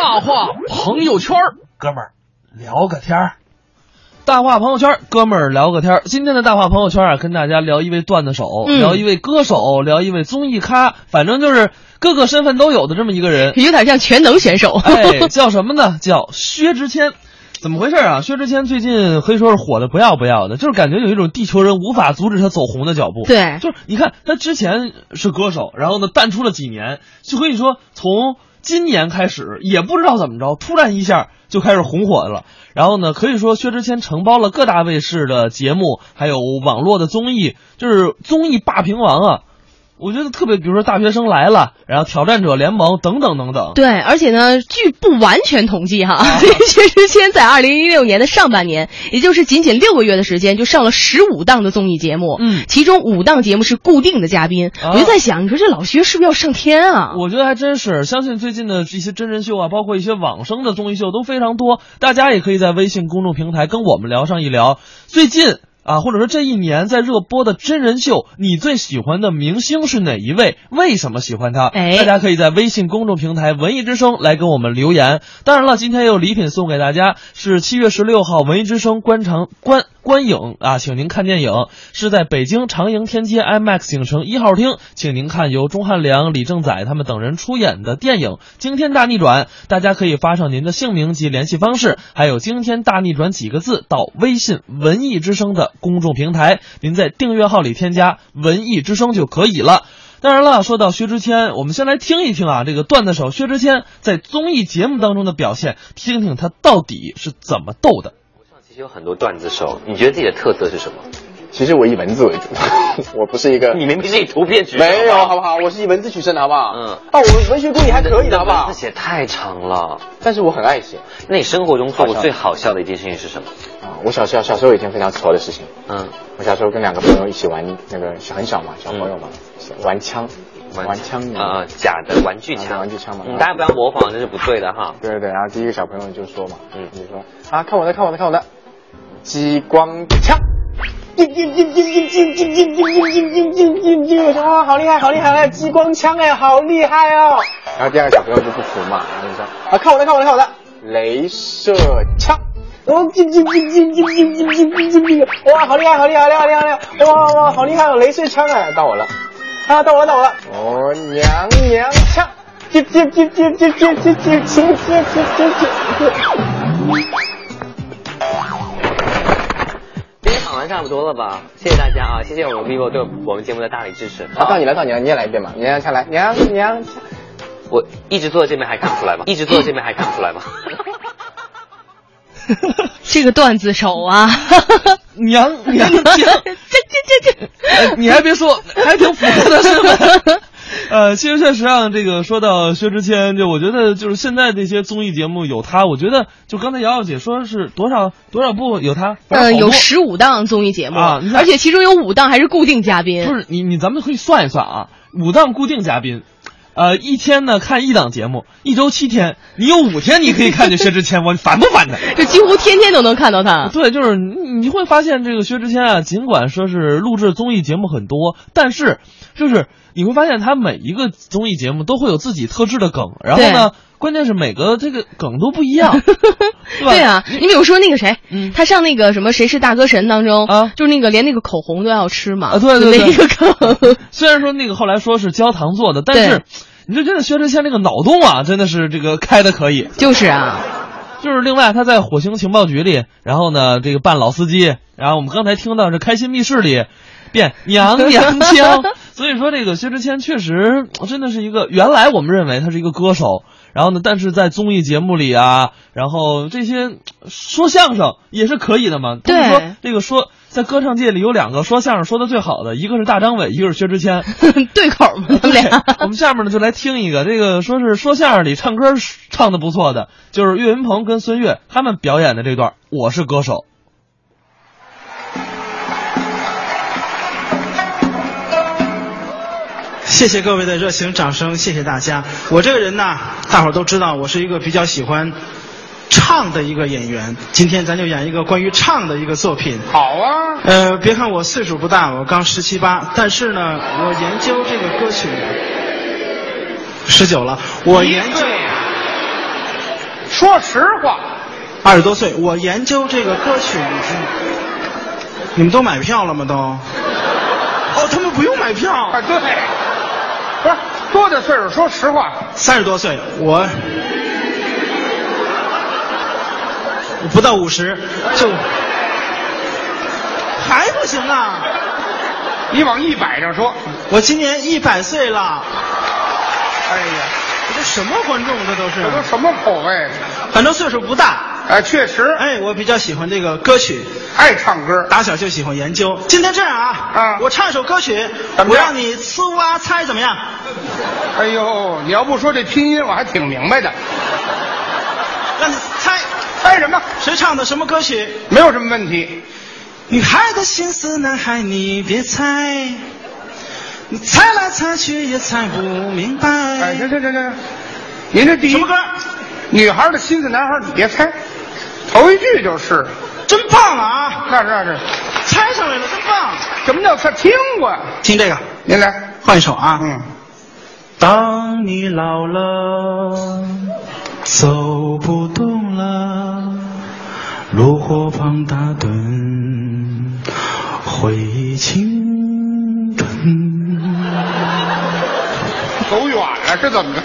大话朋友圈，哥们儿聊个天儿。大话朋友圈，哥们儿聊个天儿。今天的大话朋友圈啊，跟大家聊一位段子手，嗯聊一位歌手，聊一位综艺咖，反正就是各个身份都有的这么一个人。有点像全能选手。哎，叫什么呢？叫薛之谦。怎么回事啊？薛之谦最近可以说是火的不要不要的，就是感觉有一种地球人无法阻止他走红的脚步。对就是你看他之前是歌手，然后呢淡出了几年，就可以说从今年开始也不知道怎么着，突然一下就开始红火了。然后呢，可以说薛之谦承包了各大卫视的节目，还有网络的综艺，就是综艺霸屏王啊。我觉得特别，比如说《大学生来了》，然后《挑战者联盟》等等等等。对，而且呢，据不完全统计哈，啊薛之谦在二零一六年的上半年，也就是仅仅六个月的时间，就上了十五档的综艺节目，嗯其中五档节目是固定的嘉宾。啊我就在想，你说这老薛是不是要上天啊？我觉得还真是，相信最近的这些真人秀啊，包括一些网生的综艺秀都非常多，大家也可以在微信公众平台跟我们聊上一聊。最近啊，或者说这一年在热播的真人秀，你最喜欢的明星是哪一位？为什么喜欢他？哎大家可以在微信公众平台“文艺之声”来跟我们留言。当然了，今天也有礼品送给大家，是七月十六号文艺之声官场观观影啊，请您看电影，是在北京长楹天街 IMAX 影城一号厅，请您看由钟汉良、李正宰他们等人出演的电影《惊天大逆转》。大家可以发上您的姓名及联系方式，还有“惊天大逆转”几个字到微信文艺之声的公众平台，您在订阅号里添加“文艺之声”就可以了。当然了，说到薛之谦，我们先来听一听啊，这个段子手薛之谦在综艺节目当中的表现，听听他到底是怎么逗的。有很多段子手，你觉得自己的特色是什么？其实我以文字为主，我不是一个你明明是以图片取胜没有，好好不好？我是以文字取胜的，好不好？嗯啊，我文学功底还可以的，好不好文字？写太长了。但是我很爱写那你生活中做过最好笑的一件事情是什么？啊。我小时候小时候有一件非常挫的事情，嗯，我小时候跟两个朋友一起玩那个很小嘛，小朋友嘛，玩枪，玩枪啊、假的玩具啊枪，玩具枪嘛嗯，大家不要模仿，这是不对的哈。对对对，然后第一个小朋友就说嘛，嗯嗯，就说啊，看我的，看我的，看我的，激光枪。叮叮叮叮叮叮叮叮叮叮叮叮叮叮！我说哇，好厉害，好厉害！激光枪哎，好厉害哦！然后第二个小朋友就不服嘛，然后就说啊，看我的，看我的，看我的，镭射枪！哦，叮叮叮叮叮叮叮叮叮叮叮！哇，好厉害，好厉害，好厉害，好厉害！厉害哇哇，好厉害哦，镭射枪哎，到我了，啊，到我了，到我了！哦，娘娘腔！接接接接接接接接接接接接接！今天访问差不多了吧？谢谢大家啊！谢谢我们 vivo 对我们节目的大力支持。啊，到你了，到你了，你也来一遍吧！娘娘腔来，娘娘腔。我一直坐在这边还看不出来吗？一直坐在这边还看不出来吗？这个段子手啊，娘 娘娘，这这这这，哎你还别说，还挺符合的，是吧？呃，其实确实啊，这个说到薛之谦，就我觉得就是现在这些综艺节目有他，我觉得就刚才瑶瑶姐说是多少多少部有他，呃，有十五档综艺节目啊而且其中有五档还是固定嘉宾。不是你你咱们可以算一算啊，五档固定嘉宾。呃，一天呢看一档节目，一周七天，你有五天你可以看见薛之谦，我烦不烦他？这几乎天天都能看到他。对，就是你你会发现这个薛之谦啊，尽管说是录制综艺节目很多，但是就是你会发现他每一个综艺节目都会有自己特制的梗，然后呢，关键是每个这个梗都不一样，对吧？对啊，你比如说那个谁，嗯他上那个什么《谁是大歌神》当中啊就是那个连那个口红都要吃嘛，啊对对对就那个梗。虽然说那个后来说是焦糖做的，但是你就觉得薛之谦这个脑洞啊，真的是这个开的可以。就是啊，就是另外他在火星情报局里，然后呢这个扮老司机，然后我们刚才听到这开心密室里变娘娘腔，所以说这个薛之谦确实真的是一个原来我们认为他是一个歌手，然后呢但是在综艺节目里啊，然后这些说相声也是可以的嘛。他们对说这个说在歌唱界里有两个说相声说的最好的，一个是大张伟，一个是薛之谦。对口嘛，他们俩。我们下面呢就来听一个，这个说是说相声里唱歌唱的不错的，就是岳云鹏跟孙越他们表演的这段《我是歌手》。谢谢各位的热情掌声，谢谢大家。我这个人呢，大伙儿都知道，我是一个比较喜欢唱的一个演员。今天咱就演一个关于唱的一个作品。好啊，呃，别看我岁数不大，我刚十七八，但是呢，我研究这个歌曲十九了，我研究。说实话，二十多岁，我研究这个歌曲已经，你们都买票了吗？都？哦，他们不用买票。啊，对，不是多大岁数？说实话，三十多岁，我我不到五十就还不行啊！你往一百上说，我今年一百岁了，哎呀，这什么观众这都是？这都什么口味？反正岁数不大。哎，确实，哎，我比较喜欢这个歌曲，爱唱歌。打小就喜欢研究。今天这样啊，啊我唱一首歌曲，我让你呲哇猜怎么样？哎呦，你要不说这拼音，我还挺明白的。让你猜猜什么？谁唱的什么歌曲？没有什么问题。女孩的心思，男孩你别猜，你猜来猜去也猜不明白。哎，行行行行，您这第一什么歌？女孩的心思，男孩你别猜，头一句就是。真棒啊！那是那是，猜上来了，真棒！什么叫他听过？听这个，您来，换一首啊。嗯，当你老了，走不动了，炉火旁打盹，回忆青春。走远了，这怎么着？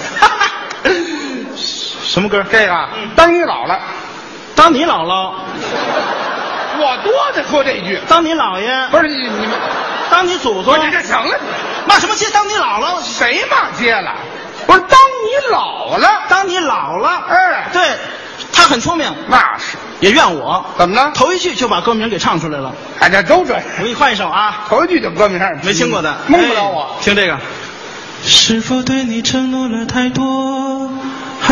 什么歌？这个，当你老了，当你姥姥，我多的说这句。当你姥爷，不是你你们，当你祖宗不是，这行了，骂什么街？当你姥姥，谁骂街了？不是，当你老了，当你老了，哎对，他很聪明，那是也怨我。怎么了？头一句就把歌名给唱出来了。哎，这都这样。我给你换一首啊，头一句就歌名上没听过的，蒙不了我哎。听这个。是否对你承诺了太多，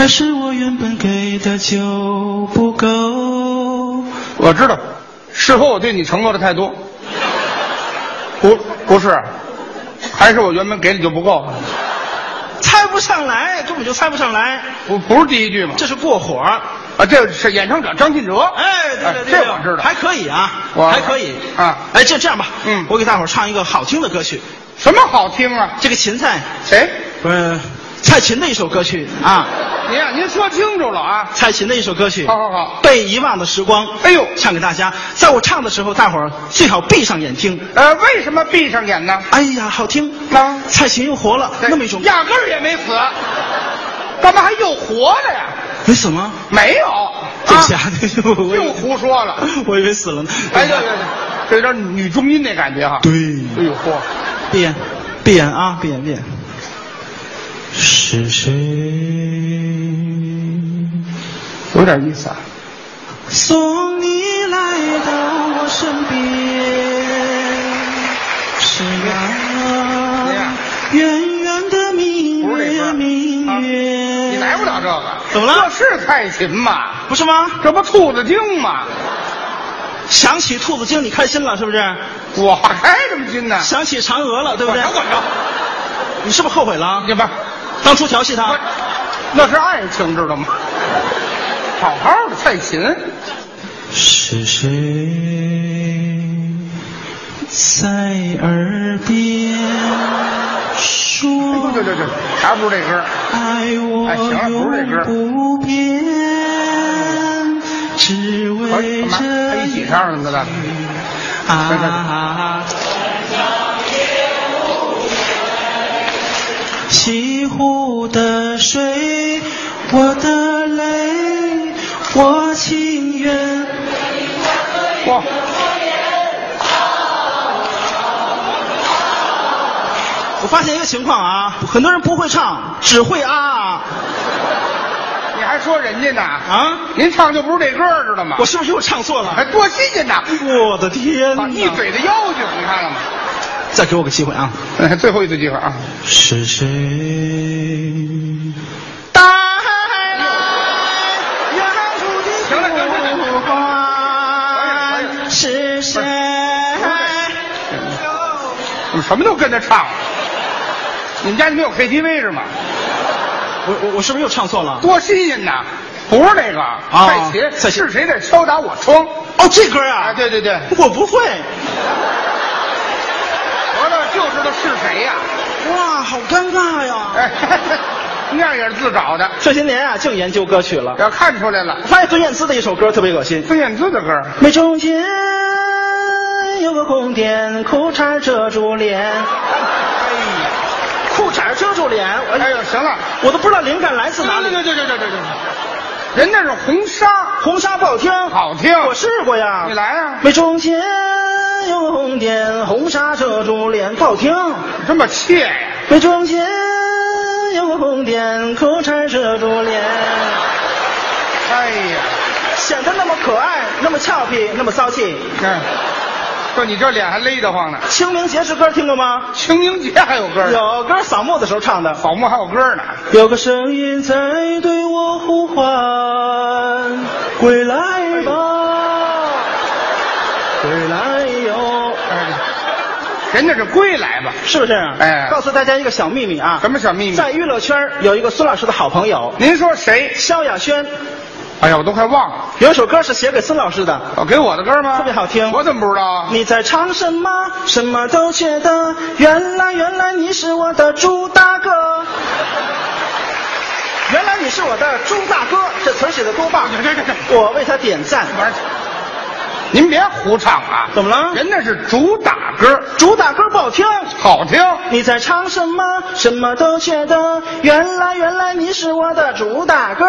还是我原本给的就不够？我知道，事后我对你承诺的太多？不，不是，还是我原本给你就不够。猜不上来，根本就猜不上来。不，不是第一句吗？这是过火。啊，这是演唱者张信哲。哎，对对对，这我知道。还可以啊，我还可以啊哎，就这样吧，嗯我给大伙儿唱一个好听的歌曲。什么好听啊？这个芹菜谁？不是蔡琴的一首歌曲啊，您啊，您说清楚了啊！蔡琴的一首歌曲。好好好被遗忘的时光。哎呦唱给大家，在我唱的时候，大伙儿最好闭上眼听。呃，为什么闭上眼呢？哎呀，好听！啊蔡琴又活了，那么一种压根儿也没死，干嘛还又活了呀？没死吗？没有，对不起啊，啊对不起我以为又胡说了。我以为死了呢。哎，对对对，这有点女中音那感觉哈。对哎呦嚯，闭眼，闭眼啊，闭眼，闭眼。是谁有点意思啊。送你来到我身边？是那圆圆的明月，明啊月。你来不了这个，怎么了这是蔡琴吗？不是吗？这不兔子精吗？想起兔子精，你开心了是不是？我开什么心呢？想起嫦娥了，对不对管？着你是不是后悔了啊？你吧，当初调戏他，那是爱情，知道吗？好好的蔡琴，是谁在耳边说对对对，还不是这歌。爱我哎行了不是这歌永不变，只哎为干嘛？还一起这唱呢，咱啊。西湖的水，我的泪，我情愿。哇，我发现一个情况啊，很多人不会唱，只会啊你还说人家呢？啊！您唱就不是这歌，知道吗？我是不是又唱错了？还多新鲜呐！我的天哪！一嘴的妖精，你看了吗？再给我个机会啊！哎最后一次机会啊！是谁带来远处的行了行了行了呼唤？是谁？怎么什么都跟着唱？你们家里没有 KTV 是吗？我我我是不是又唱错了？多新鲜呐！不是那个蔡琴，蔡琴是谁在敲打我窗？哦，这歌啊！啊，对对对，我不会。就知道是谁呀！哇，好尴尬呀！哎，那也是自找的，这些年啊，净研究歌曲了。要看出来了。发现孙燕姿的一首歌特别恶心。孙燕姿的歌，眉中间有个红点，裤衩遮住脸。哎呀，裤衩遮住脸，哎呦，行了，我都不知道灵感来自哪里。对对对对对对对，人那是红纱，红纱不好听，好听。我试过呀。你来呀。眉中间有个红点，红纱遮住脸，不好听。这么怯呀？眉中间有个红点，裤衩遮住脸。哎呀，显得那么可爱，那么俏皮，那么骚气。嗯，说你这脸还勒得慌呢。清明节是歌听过吗？清明节还有歌呢，有歌扫墓的时候唱的。扫墓还有歌呢。有个声音在对我呼唤，归来吧，归来哟。人家是归来吧？是不是？哎告诉大家一个小秘密啊！什么小秘密？在娱乐圈有一个孙老师的好朋友，您说谁？萧亚轩。哎呀，我都快忘了。有一首歌是写给孙老师的，哦，给我的歌吗？特别好听。我怎么不知道啊？你在唱什么？什么都觉得，原来原来你是我的猪大哥。原来你是我的猪大哥，这词儿写的多棒！我为他点赞。您别胡唱啊！怎么了？人那是主打歌，主打歌不好听，好听。你在唱什么？什么都觉得，原来原来你是我的主打歌。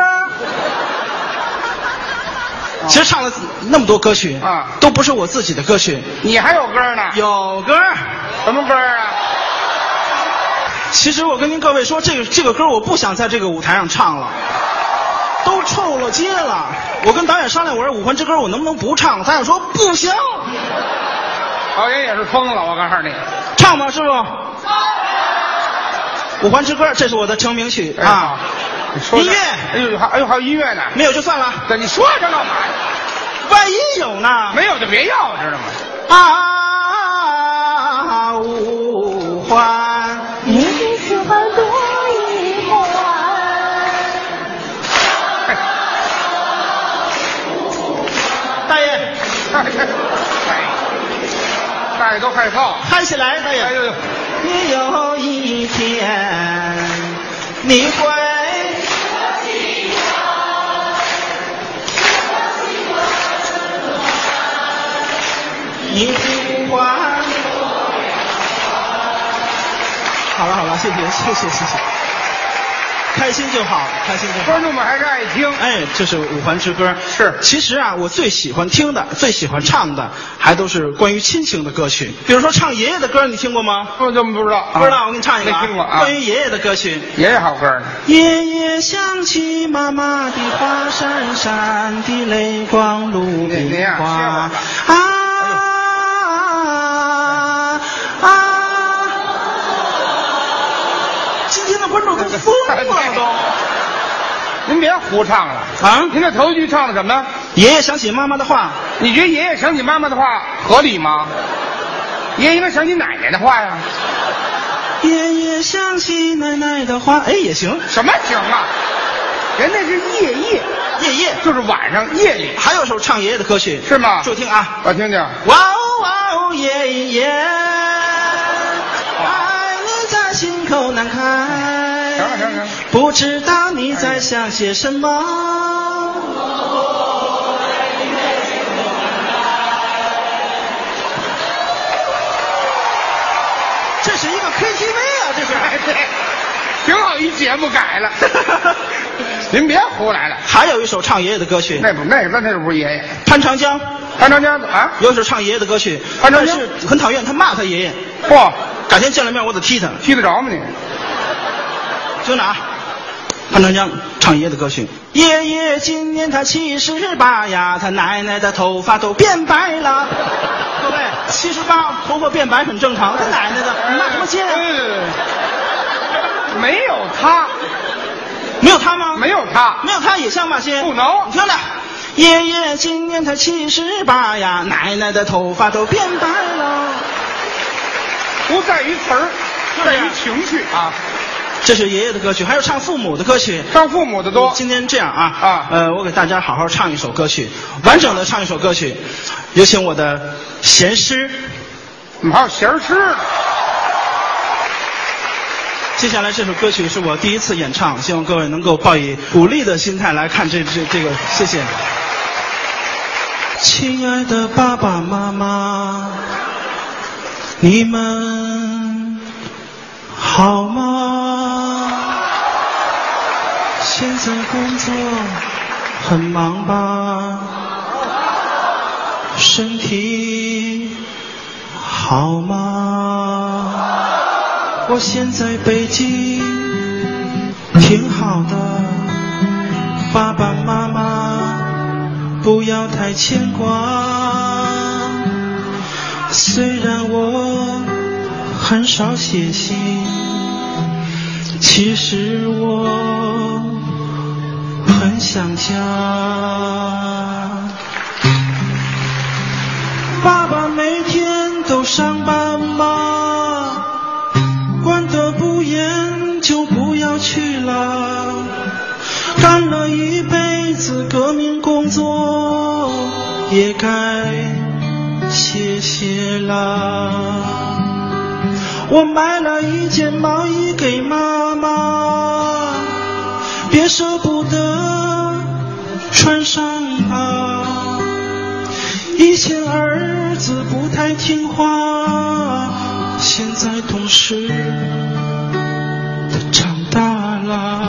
其实唱了那么多歌曲啊，都不是我自己的歌曲。你还有歌呢？有歌，什么歌啊？其实我跟您各位说，这个这个歌我不想在这个舞台上唱了，都臭了街了。我跟导演商量，我说《五环之歌》我能不能不唱？导演说不行。导演也是疯了，我告诉你。唱吧，师傅。《五环之歌》这是我的成名曲哎啊。你说音乐哎呦，还哎呦还有音乐呢。没有就算了，这你说这干嘛呀？万一有呢？没有就别要，知道吗？啊，五环。大爷都害臊。嗨起来，大爷。哎呦呦，也有一天，你会。你不管。好了好了，谢谢谢谢谢谢，开心就好，开心就好。观众们还是爱听。哎，这是五环之歌。是其实啊，我最喜欢听的、最喜欢唱的，还都是关于亲情的歌曲。比如说唱爷爷的歌，你听过吗？我怎么不知道？不知道，我给你唱一个、啊。没听过啊。关于爷爷的歌曲。爷爷好歌呢。爷爷想起妈妈的话，闪闪的泪光如冰花。啊啊！疯了都。您别胡唱了啊！您这头一句唱的什么？爷爷想起妈妈的话。你觉得爷爷想起妈妈的话合理吗？爷爷应该想起奶奶的话呀。爷爷想起奶奶的话，哎，也行。什么行啊？人家是夜夜，夜夜就是晚上夜里。还有首唱爷爷的歌曲是吗？就听啊，我听听。哇哦哇哦爷爷，爱你在心口难开。不知道你在想些什么。这是一个 KTV 啊，这是。哎对，挺好一节目改了。您别胡来了。还有一首唱爷爷的歌曲，那不那那那不是爷爷。潘长江，潘长江啊，有一首唱爷爷的歌曲，潘长江但是很讨厌他骂他爷爷。嚯，改天见了面我得踢他。踢得着吗你？听着啊，潘长江唱爷爷的歌曲。爷爷今年他七十八呀，他奶奶的头发都变白了。各位，七十八头发变白很正常，他奶奶的你骂什么街啊？没有他，没有他吗？没有他，没有他也像骂街。不能你听着，爷爷今年他七十八呀，奶奶的头发都变白了。不在于词儿，在于情绪啊。这是爷爷的歌曲，还有唱父母的歌曲，唱父母的多。今天这样啊啊，呃，我给大家好好唱一首歌曲，完整的唱一首歌曲，有请我的贤师，怎么还有贤师呢？接下来这首歌曲是我第一次演唱，希望各位能够抱以鼓励的心态来看这这这个，谢谢。亲爱的爸爸妈妈，你们好吗？现在工作很忙吧？身体好吗？我现在北京挺好的，爸爸妈妈不要太牵挂。虽然我很少写信，其实我想家。爸爸每天都上班吗？管得不严就不要去了。干了一辈子革命工作，也该歇歇啦。我买了一件毛衣给妈妈，别舍不得穿上吧。以前儿子不太听话，现在懂事的长大了。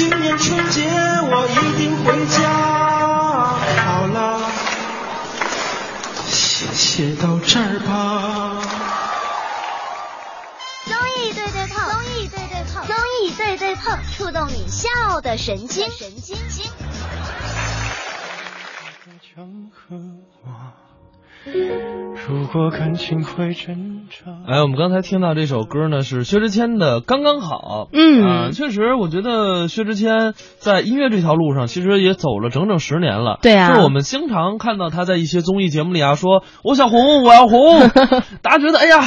今年春节我一定回家。好了。谢谢到这儿吧。综艺对对碰，综艺对对碰，综艺对对碰，触动你笑的神经，神经经。如果感情会挣扎。哎，我们刚才听到这首歌呢，是薛之谦的《刚刚好》。嗯啊，确实，我觉得薛之谦在音乐这条路上，其实也走了整整十年了。对啊就是我们经常看到他在一些综艺节目里啊，说我想红，我要红，大家觉得哎呀。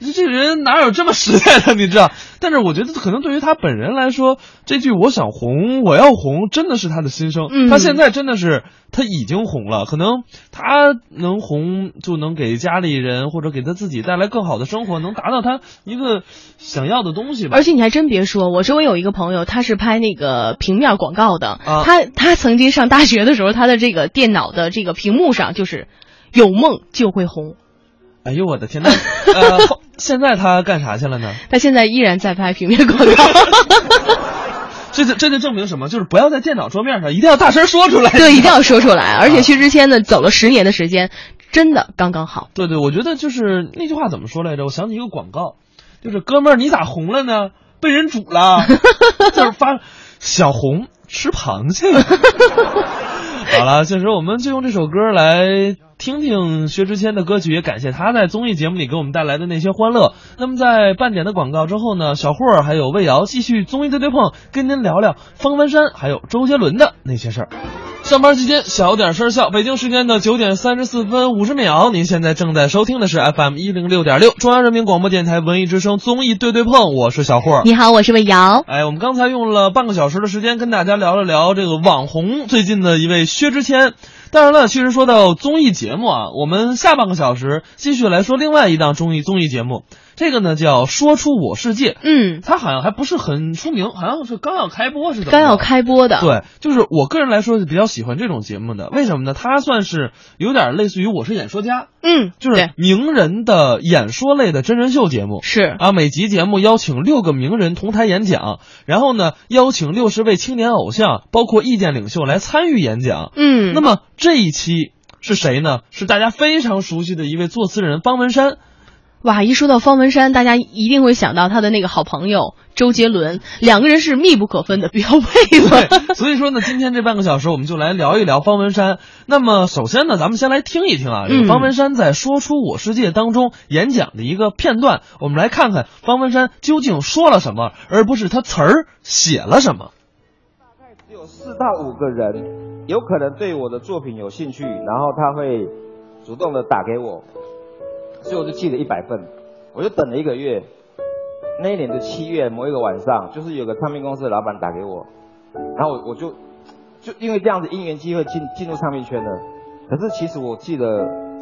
这这人哪有这么实在的，你知道？但是我觉得可能对于他本人来说，这句“我想红，我要红”真的是他的心声。嗯他现在真的是他已经红了，可能他能红就能给家里人或者给他自己带来更好的生活，能达到他一个想要的东西吧。而且你还真别说，我周围有一个朋友，他是拍那个平面广告的。啊他他曾经上大学的时候，他的这个电脑的这个屏幕上就是“有梦就会红哎呦我的天，呐 现在他干啥去了呢？”，他现在依然在拍平面广告。这就这就证明什么？就是不要在电脑桌面上，一定要大声说出来。对，一定要说出来。而且薛之谦呢，走了十年的时间，真的刚刚好。对对，我觉得就是那句话怎么说来着？我想起一个广告，就是哥们儿，你咋红了呢？被人煮了，就是发小红吃螃蟹了。好了，确实我们就用这首歌来听听薛之谦的歌曲，也感谢他在综艺节目里给我们带来的那些欢乐。那么在半点的广告之后呢，小霍还有魏瑶继续综艺对对碰，跟您聊聊方文山还有周杰伦的那些事儿。上班期间小点声笑。北京时间的九点三十四分五十秒，您现在正在收听的是 FM 一零六点六中央人民广播电台文艺之声综艺对对碰，我是小霍。你好，我是魏瑶。哎，我们刚才用了半个小时的时间跟大家聊了聊这个网红最近的一位薛之谦。当然了，其实说到综艺节目啊，我们下半个小时继续来说另外一档综艺综艺节目，这个呢叫《说出我世界》。嗯，它好像还不是很出名，好像是刚要开播是怎么？刚要开播的。对，就是我个人来说是比较喜欢这种节目的，为什么呢？它算是有点类似于《我是演说家》，嗯，就是名人的演说类的真人秀节目。是啊，每集节目邀请六个名人同台演讲，然后呢，邀请六十位青年偶像，包括意见领袖来参与演讲。嗯，那么这一期是谁呢？是大家非常熟悉的一位作词人方文山。哇，一说到方文山，大家一定会想到他的那个好朋友周杰伦，两个人是密不可分的标 配嘛。对，所以说呢，今天这半个小时我们就来聊一聊方文山。那么首先呢，咱们先来听一听啊，这个嗯方文山在《说出我世界》当中演讲的一个片段，我们来看看方文山究竟说了什么，而不是他词儿写了什么。大概只有四到五个人有可能对我的作品有兴趣，然后他会主动的打给我，所以我就寄了一百份，我就等了一个月，那一年的七月某一个晚上，就是有个唱片公司的老板打给我，然后我我就就因为这样子因缘机会进进入唱片圈了。可是其实我记了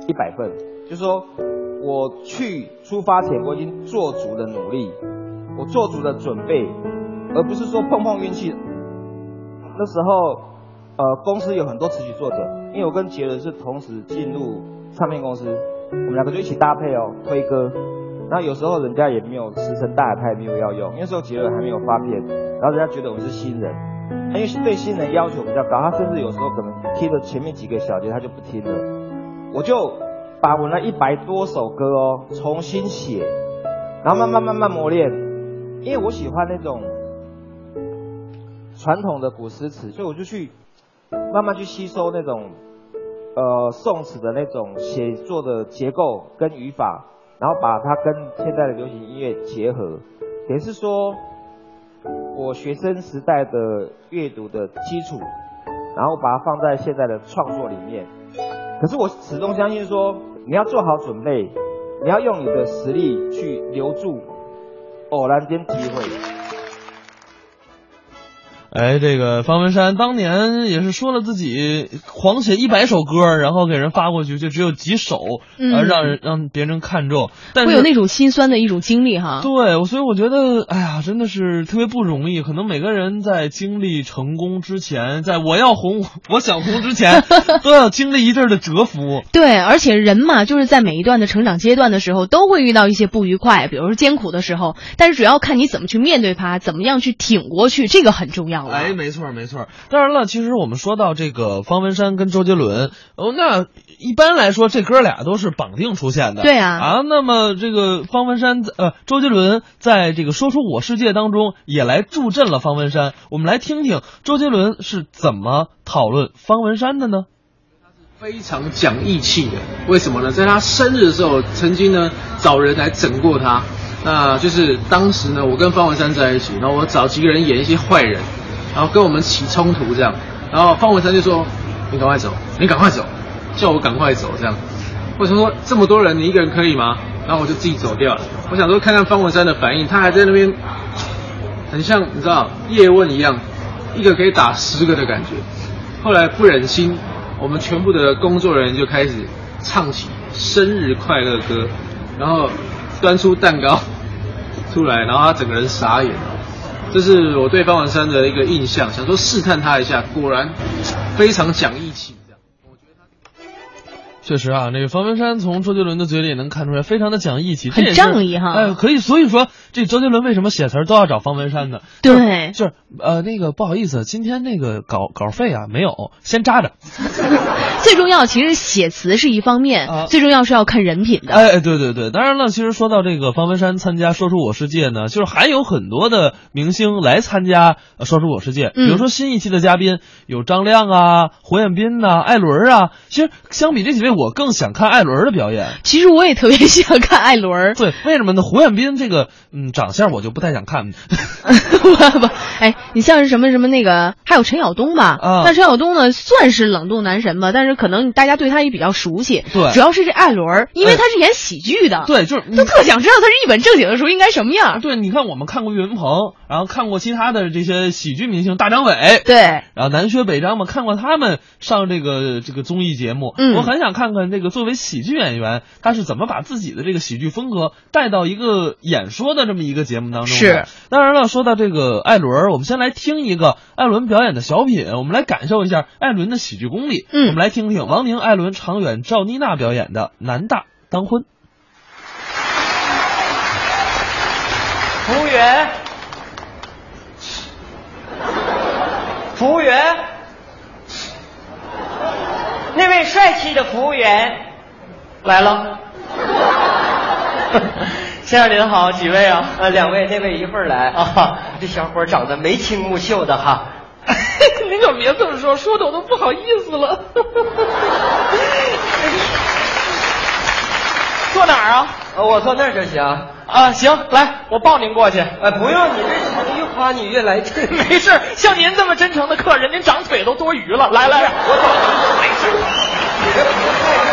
一百份，就是说我去出发前我已经做足了努力，我做足了准备，而不是说碰碰运气。那时候呃公司有很多词曲作者，因为我跟杰伦是同时进入唱片公司，我们两个就一起搭配哦推歌。然后有时候人家也没有时辰大，他也没有要用，那时候杰伦还没有发片，然后人家觉得我是新人，他因为对新人要求比较高，他甚至有时候可能听了前面几个小节他就不听了，我就把我那一百多首歌哦重新写，然后慢慢慢慢磨练，因为我喜欢那种传统的古诗词，所以我就去慢慢去吸收那种呃宋词的那种写作的结构跟语法。然后把它跟现在的流行音乐结合，也是说，我学生时代的阅读的基础，然后把它放在现在的创作里面。可是我始终相信说，你要做好准备，你要用你的实力去留住偶然间机会。哎，这个方文山当年也是说了自己狂写一百首歌，然后给人发过去，就只有几首，呃，让人让别人看中，但会有那种心酸的一种经历哈。对，所以我觉得，哎呀，真的是特别不容易。可能每个人在经历成功之前，在我要红，我想红之前，都要经历一阵的蛰伏。对，而且人嘛，就是在每一段的成长阶段的时候，都会遇到一些不愉快，比如说艰苦的时候，但是主要看你怎么去面对它，怎么样去挺过去，这个很重要。哎，没错没错。当然了，其实我们说到这个方文山跟周杰伦，哦，那一般来说这哥俩都是绑定出现的。对啊。啊，那么这个方文山呃，周杰伦在这个说出我世界当中也来助阵了方文山。我们来听听周杰伦是怎么讨论方文山的呢？非常讲义气的，为什么呢？在他生日的时候，曾经呢找人来整过他。那就是当时呢，我跟方文山在一起，然后我找几个人演一些坏人。然后跟我们起冲突这样，然后方文山就说：“你赶快走，你赶快走，叫我赶快走这样。”我想说这么多人，你一个人可以吗？然后我就自己走掉了。我想说看看方文山的反应，他还在那边，很像你知道叶问一样，一个可以打十个的感觉。后来不忍心，我们全部的工作人员就开始唱起生日快乐歌，然后端出蛋糕出来，然后他整个人傻眼了。这是我对方文山的一个印象，想说试探他一下，果然非常讲义气。确实啊，那个方文山从周杰伦的嘴里也能看出来，非常的讲义气，很仗义哈。哎，可以，所以说这周杰伦为什么写词都要找方文山呢？对，就是呃，那个不好意思，今天那个稿稿费啊没有，先扎着。最重要，其实写词是一方面，最重要是要看人品的。哎，对对对，当然了，其实说到这个方文山参加《说出我世界》呢，就是还有很多的明星来参加《说出我世界》，比如说新一期的嘉宾有张亮啊、胡彦斌呐、艾伦啊。其实相比这几位。我更想看艾伦的表演。其实我也特别想看艾伦。对，为什么呢？胡彦斌这个，嗯，长相我就不太想看。不不，哎，你像是什么什么那个，还有陈晓东吧？啊，那陈晓东呢，算是冷冻男神吧，但是可能大家对他也比较熟悉。对，主要是这艾伦，因为他是演喜剧的。对，就是都特想知道他是一本正经的时候应该什么样。对，你看我们看过岳云鹏，然后看过其他的这些喜剧明星，大张伟。对，然后南薛北张嘛，看过他们上这个这个综艺节目。嗯，我很想看看这个作为。喜剧演员他是怎么把自己的这个喜剧风格带到一个演说的这么一个节目当中？是，当然了，说到这个艾伦，我们先来听一个艾伦表演的小品，我们来感受一下艾伦的喜剧功力。嗯，我们来听听王宁、艾伦、常远、赵妮娜表演的《男大当婚》。服务员，服务员。那位帅气的服务员来了，先生您好，几位啊？呃，两位，那位一会儿来啊。这小伙长得眉清目秀的哈。您可别这么说，说的我都不好意思了。坐哪儿啊？我坐那儿就行。啊，行，来，我抱您过去。哎，不用，你这越夸你越来劲。没事，像您这么真诚的客人，您长腿都多余了。来来，我走。没事，你这太热，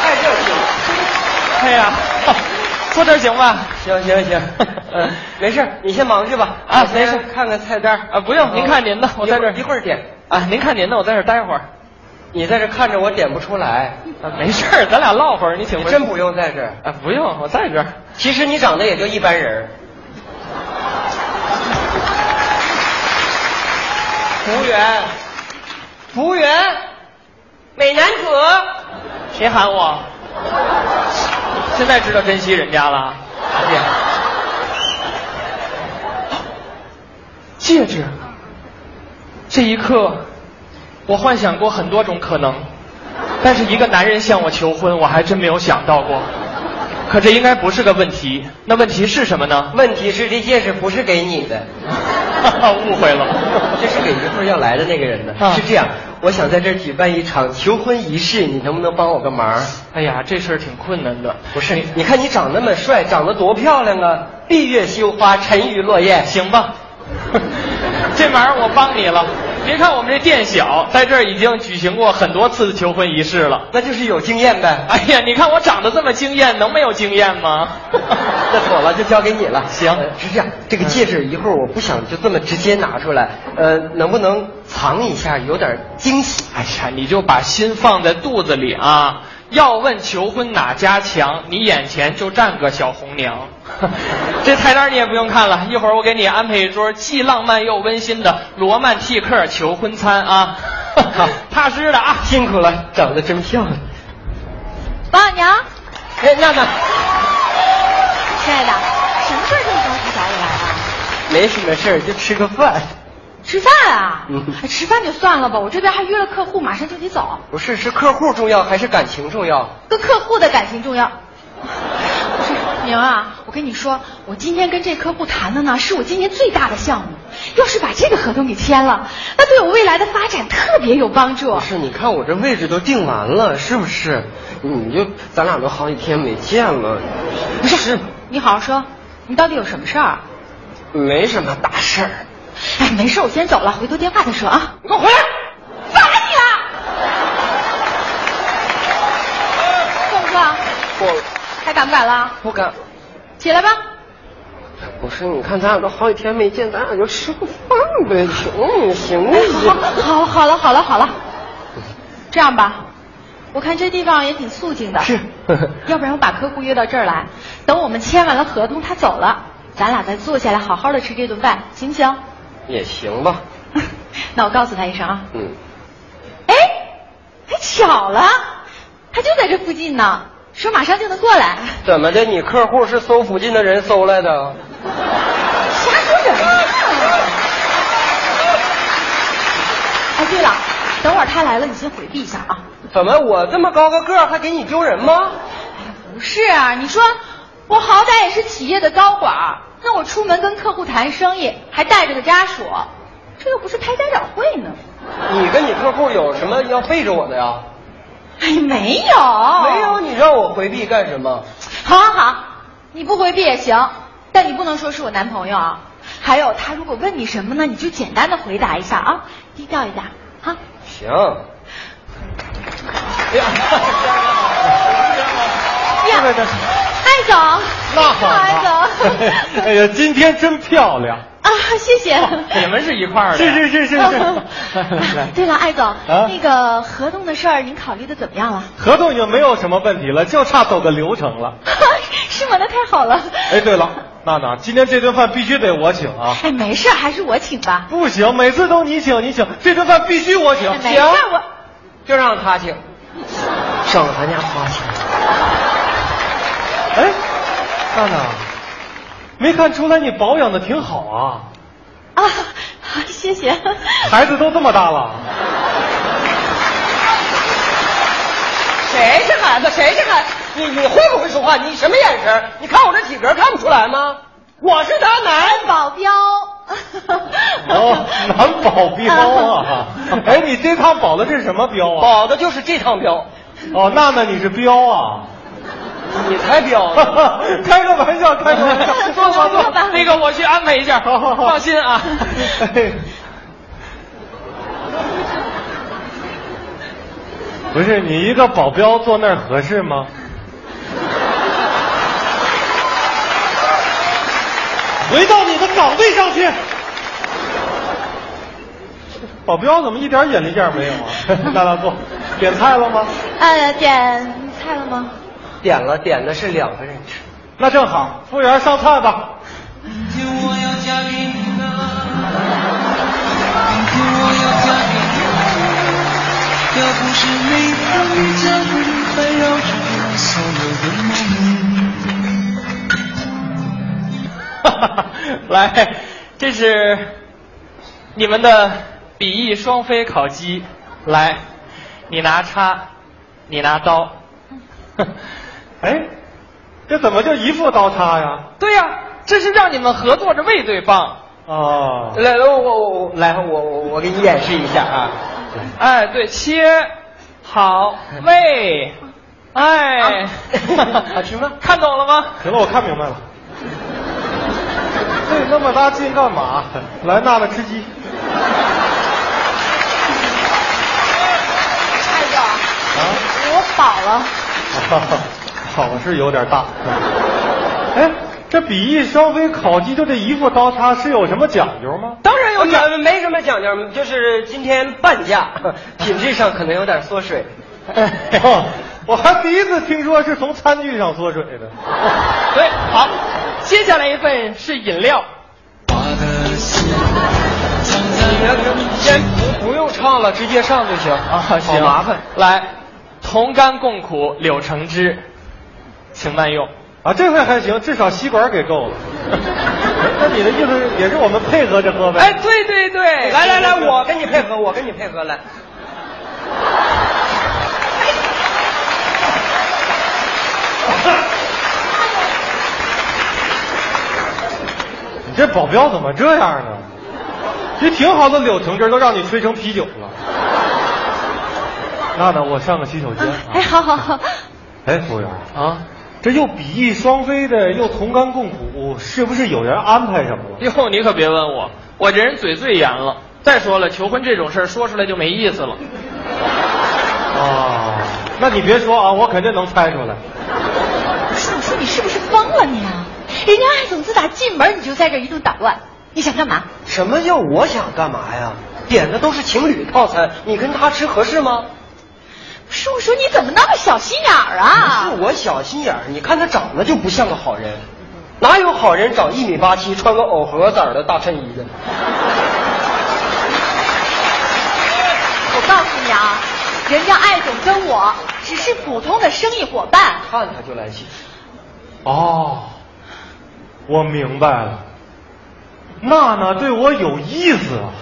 太热情。哎呀，坐这儿行吧？行行行，嗯，没事，你先忙去吧。啊没事看看菜单啊，不用，您看您的，我在这儿一会儿点。啊，您看您的，我在这儿待会儿。你在这看着我点不出来，啊，没事儿，咱俩唠会儿，你请回。真不用在这儿。啊，不用，我在这儿。其实你长得也就一般人。服务员，服务员，美男子，谁喊我？现在知道珍惜人家了。戒指。这一刻，我幻想过很多种可能，但是一个男人向我求婚，我还真没有想到过。可这应该不是个问题，那问题是什么呢？问题是这戒指不是给你的，误会了，这是给一会儿要来的那个人的。啊是这样，我想在这儿举办一场求婚仪式，你能不能帮我个忙？哎呀，这事儿挺困难的。不是，你看你长那么帅，长得多漂亮啊！闭月羞花，沉鱼落雁。行吧，这忙我帮你了。别看我们这店小，在这儿已经举行过很多次求婚仪式了。那就是有经验呗。哎呀，你看我长得这么惊艳，能没有经验吗？那妥了，就交给你了。行呃是这样，这个戒指一会儿我不想就这么直接拿出来，呃，能不能藏一下，有点惊喜？哎呀，你就把心放在肚子里啊！要问求婚哪家强，你眼前就站个小红娘。这菜单你也不用看了，一会儿我给你安排一桌既浪漫又温馨的罗曼蒂克求婚餐啊！踏实的啊！辛苦了，长得真漂亮。王老娘，哎，娜娜，亲爱的，什么事儿这么着急找我来啊？没什么事儿，就吃个饭。吃饭啊？吃饭就算了吧，我这边还约了客户，马上就得走。不是，是客户重要还是感情重要？跟客户的感情重要。不是明啊，我跟你说，我今天跟这客户谈的呢，是我今年最大的项目。要是把这个合同给签了，那对我未来的发展特别有帮助不。是，你看我这位置都定完了，是不是？你就咱俩都好几天没见了，不是，你好好说，你到底有什么事儿？没什么大事儿。哎，没事，我先走了，回头电话再说啊。你给我回来！烦你了！坐不坐？我还敢不敢了？不敢。起来吧。不是，你看咱俩都好几天没见，咱俩就吃个饭呗，行不行？哎，好，好，好了，好了，好了。这样吧，我看这地方也挺肃静的，是。要不然我把客户约到这儿来，等我们签完了合同，他走了，咱俩再坐下来好好的吃这顿饭，行不行？也行吧。那我告诉他一声啊。嗯。哎，还巧了，他就在这附近呢，说马上就能过来。怎么的？你客户是搜附近的人搜来的？瞎说什么呢？哎，对了，等会儿他来了，你先回避一下啊。怎么我这么高个个儿还给你丢人吗？不是啊，你说我好歹也是企业的高管儿，那我出门跟客户谈生意还带着个家属，这又不是开家长会呢。你跟你客户有什么要背着我的呀？哎，没有，没有，你让我回避干什么？好好好，你不回避也行，但你不能说是我男朋友啊。还有，他如果问你什么呢，你就简单的回答一下啊，低调一点啊。行。哎呀，呀，艾总，那好艾吧总。哎呀，今天真漂亮。啊，谢谢。你们是一块儿的？是是是是是。对了，艾总，啊那个合同的事儿您考虑的怎么样了？合同已经没有什么问题了，就差走个流程了。是吗？那太好了。哎，对了，娜娜，今天这顿饭必须得我请啊！哎，没事，还是我请吧。不行，每次都你请你请，这顿饭必须我请。没事，我就让他请，省咱家花钱。哎，娜娜，没看出来你保养的挺好啊？啊，谢谢。孩子都这么大了，谁是孩子？谁是孩子？你你会不会说话？你什么眼神？你看我这体格看不出来吗？我是他男保镖。哦，男保镖啊！哎，你这趟保的是什么镖啊？保的就是这趟镖。哦，娜娜你是镖啊？你才镖，开个玩笑，开个玩笑，坐坐坐，那个我去安排一下，好好好放心啊。不是你一个保镖坐那儿合适吗？回到你的岗位上去。保镖怎么一点眼力见没有啊？娜娜坐，点菜了吗？呃，点菜了吗？点了，点的是两个人吃。那正好，服务员上菜吧。要不是每当遇见你，环绕着我所有的梦。来，这是你们的比翼双飞烤鸡。来，你拿叉，你拿刀。哎，这怎么就一副刀叉呀？对呀、这是让你们合作着喂对方。哦，来，来，我我我来，我我我给你演示一下啊。哎，对，切好喂，哎，好吃吗？看懂了吗？行了，我看明白了。费那么大劲干嘛？来，娜娜吃鸡。艾哥，啊，我饱了。好是有点大。哎，这比翼双飞烤鸡就这一副刀叉是有什么讲究吗？当然有讲，没什么讲究，就是今天半价，品质上可能有点缩水。哦我还第一次听说是从餐具上缩水的。对，好，接下来一份是饮料。先不不用唱了，直接上就行啊，好，麻烦。来，同甘共苦，柳橙汁，请慢用。啊，这回还行，至少吸管给够了。那你的意思也是我们配合着喝呗？哎，对对对，来来来，我跟你配合，我跟你配合来。你这保镖怎么这样呢？这挺好的柳橙汁都让你吹成啤酒了。娜娜，我上个洗手间。哎，好好好。哎，服务员啊，这又比翼双飞的，又同甘共苦，是不是有人安排什么了？哟，你可别问我，我这人嘴最严了。再说了，求婚这种事儿说出来就没意思了。啊，那你别说啊，我肯定能猜出来。不是，我说你是不是疯了你啊？人家艾总自打进门你就在这一顿捣乱，你想干嘛？什么叫我想干嘛呀？点的都是情侣套餐，你跟他吃合适吗？不是，我说你怎么那么小心眼儿啊？不是我小心眼儿，你看他长得就不像个好人，哪有好人长一米八七，穿个藕荷色的大衬衣的？我告诉你啊，人家艾总跟我只是普通的生意伙伴。看他就来气。哦，我明白了，娜娜对我有意思啊。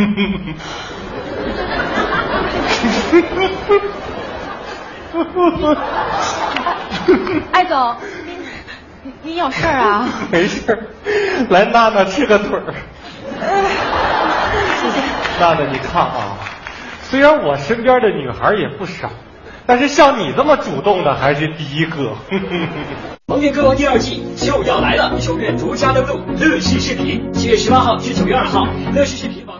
艾总，你你有事儿啊？没事儿，来，娜娜吃个腿儿。娜娜，你看啊，虽然我身边的女孩也不少，但是像你这么主动的还是第一个。蒙面歌王第二季就要来了，秋月独家登陆乐视视频，七月十八号至九月二号，乐视视频网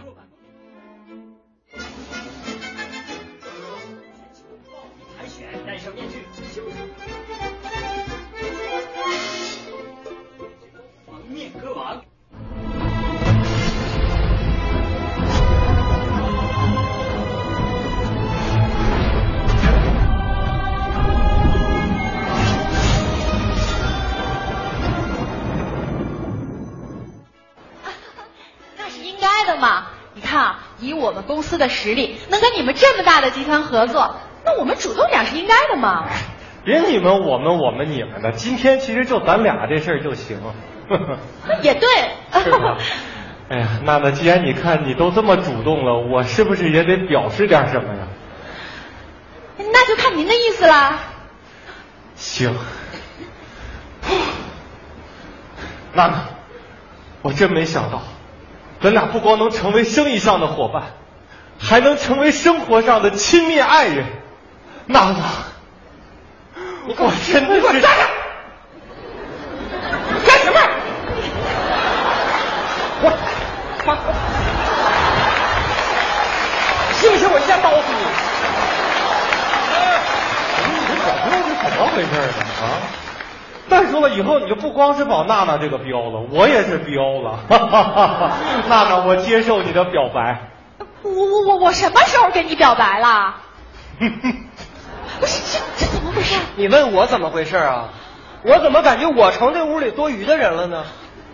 的实力，能跟你们这么大的集团合作，那我们主动点是应该的嘛。别你们我们我们你们的，今天其实就咱俩这事儿就行。也对，是吧？哎呀，娜娜，既然你看你都这么主动了，我是不是也得表示点什么呀？那就看您的意思啦。行，娜娜，我真没想到，咱俩不光能成为生意上的伙伴，还能成为生活上的亲密爱人。娜娜，我真的是。干什么？我，妈，信不信我一下刀死你？你这小朋友是怎么回事呢？啊，再说了，以后你就不光是保娜娜这个标了，我也是标了。娜娜，我接受你的表白。我我我我什么时候跟你表白了？不是这这怎么回事？你问我怎么回事啊？我怎么感觉我成这屋里多余的人了呢？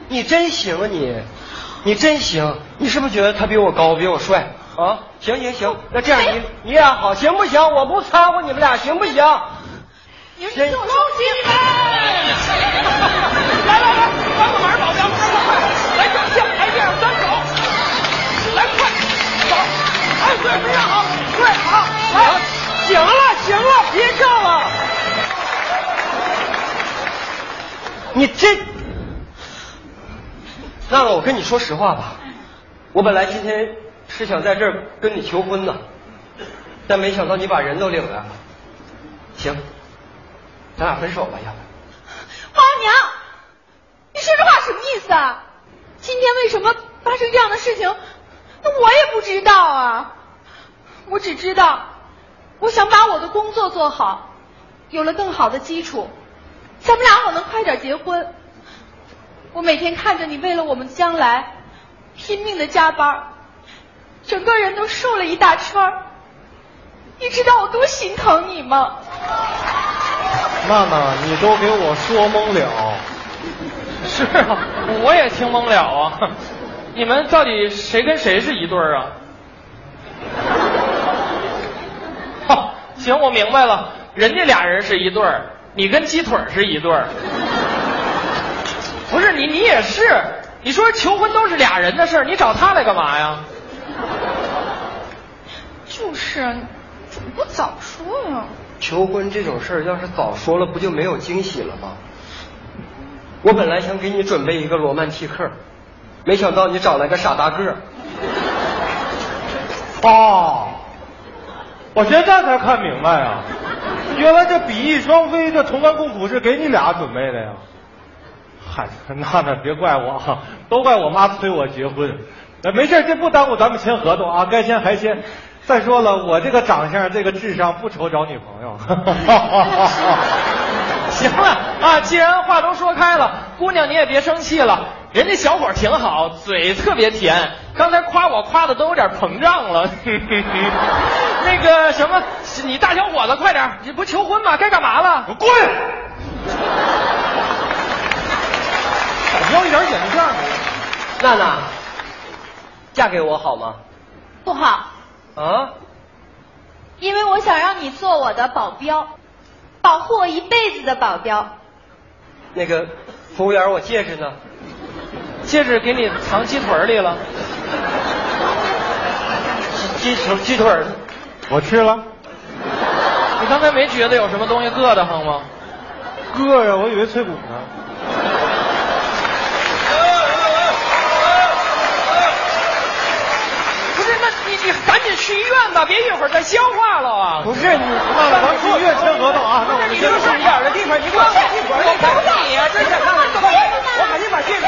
你真行啊你，你真行！你是不是觉得他比我高，比我帅啊？行行行，那这样你你俩好行不行？我不掺和你们俩行不行？你说你给我收心来来来，帮个忙，保镖，快快快，来两下，来这样三哎，对，非常好，对，好，来，行了行了，别叫了。你这，娜娜，我跟你说实话吧，我本来今天是想在这儿跟你求婚的，但没想到你把人都领来了。行，咱俩分手吧，要不？皇后娘，你说这话什么意思啊？今天为什么发生这样的事情？那我也不知道啊。我只知道，我想把我的工作做好，有了更好的基础，咱们俩我能快点结婚。我每天看着你为了我们将来拼命的加班，整个人都瘦了一大圈儿。你知道我多心疼你吗？娜娜，你都给我说懵了。是啊，我也听懵了啊。你们到底谁跟谁是一对儿啊？哦，行，我明白了，人家俩人是一对儿，你跟鸡腿是一对儿。不是你，你也是。你说求婚都是俩人的事儿，你找他来干嘛呀？就是，怎么不早说呀？求婚这种事儿，要是早说了，不就没有惊喜了吗？我本来想给你准备一个罗曼蒂克，没想到你找来个傻大个儿。哦，我现在才看明白啊，原来这比翼双飞，这同甘共苦是给你俩准备的呀。嗨，娜娜别怪我啊，都怪我妈催我结婚。呃，没事，这不耽误咱们签合同啊，该签还签。再说了，我这个长相，这个智商，不愁找女朋友。行了啊，既然话都说开了，姑娘你也别生气了，人家小伙挺好，嘴特别甜，刚才夸我夸的都有点膨胀了。那个什么，你大小伙子快点，你不求婚吗？该干嘛了？滚！要一点眼镜娜娜，嫁给我好吗？不好，啊？因为我想让你做我的保镖，保护我一辈子的保镖。那个服务员，我戒指呢？戒指给你藏鸡腿里了。鸡腿鸡腿，我吃了。你刚才没觉得有什么东西硌得慌吗？硌呀，我以为脆骨呢。不是，那你你赶紧去医院吧，别一会儿再消化了啊！不是你，娜娜，咱去医院签合同啊。那我们你就是一点的地方，你给我我等你啊！这是娜娜，我赶紧把戒指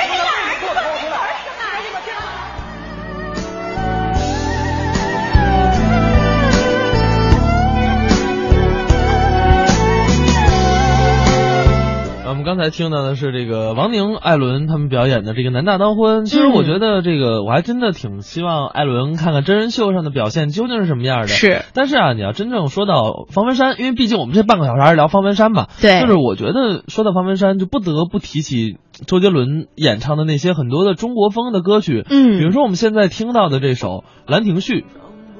我们刚才听到的是这个王宁、艾伦他们表演的这个男大当婚。其实我觉得这个我还真的挺希望艾伦看看真人秀上的表现究竟是什么样的。是，但是啊，你要真正说到方文山，因为毕竟我们这半个小时还是聊方文山嘛。对就是我觉得说到方文山，就不得不提起周杰伦演唱的那些很多的中国风的歌曲。嗯比如说我们现在听到的这首《兰亭序》，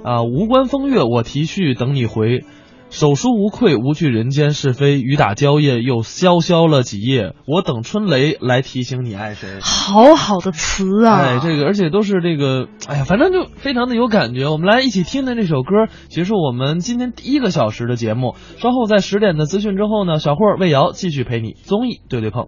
啊，无关风月我题序等你回。手书无愧，无惧人间是非。雨打蕉叶，又潇潇了几夜。我等春雷来提醒你爱谁。好好的词啊！哎，这个而且都是这个，哎呀，反正就非常的有感觉。我们来一起听听这首歌，结束我们今天第一个小时的节目。稍后在十点的资讯之后呢，小霍儿、魏瑶继续陪你综艺对对碰。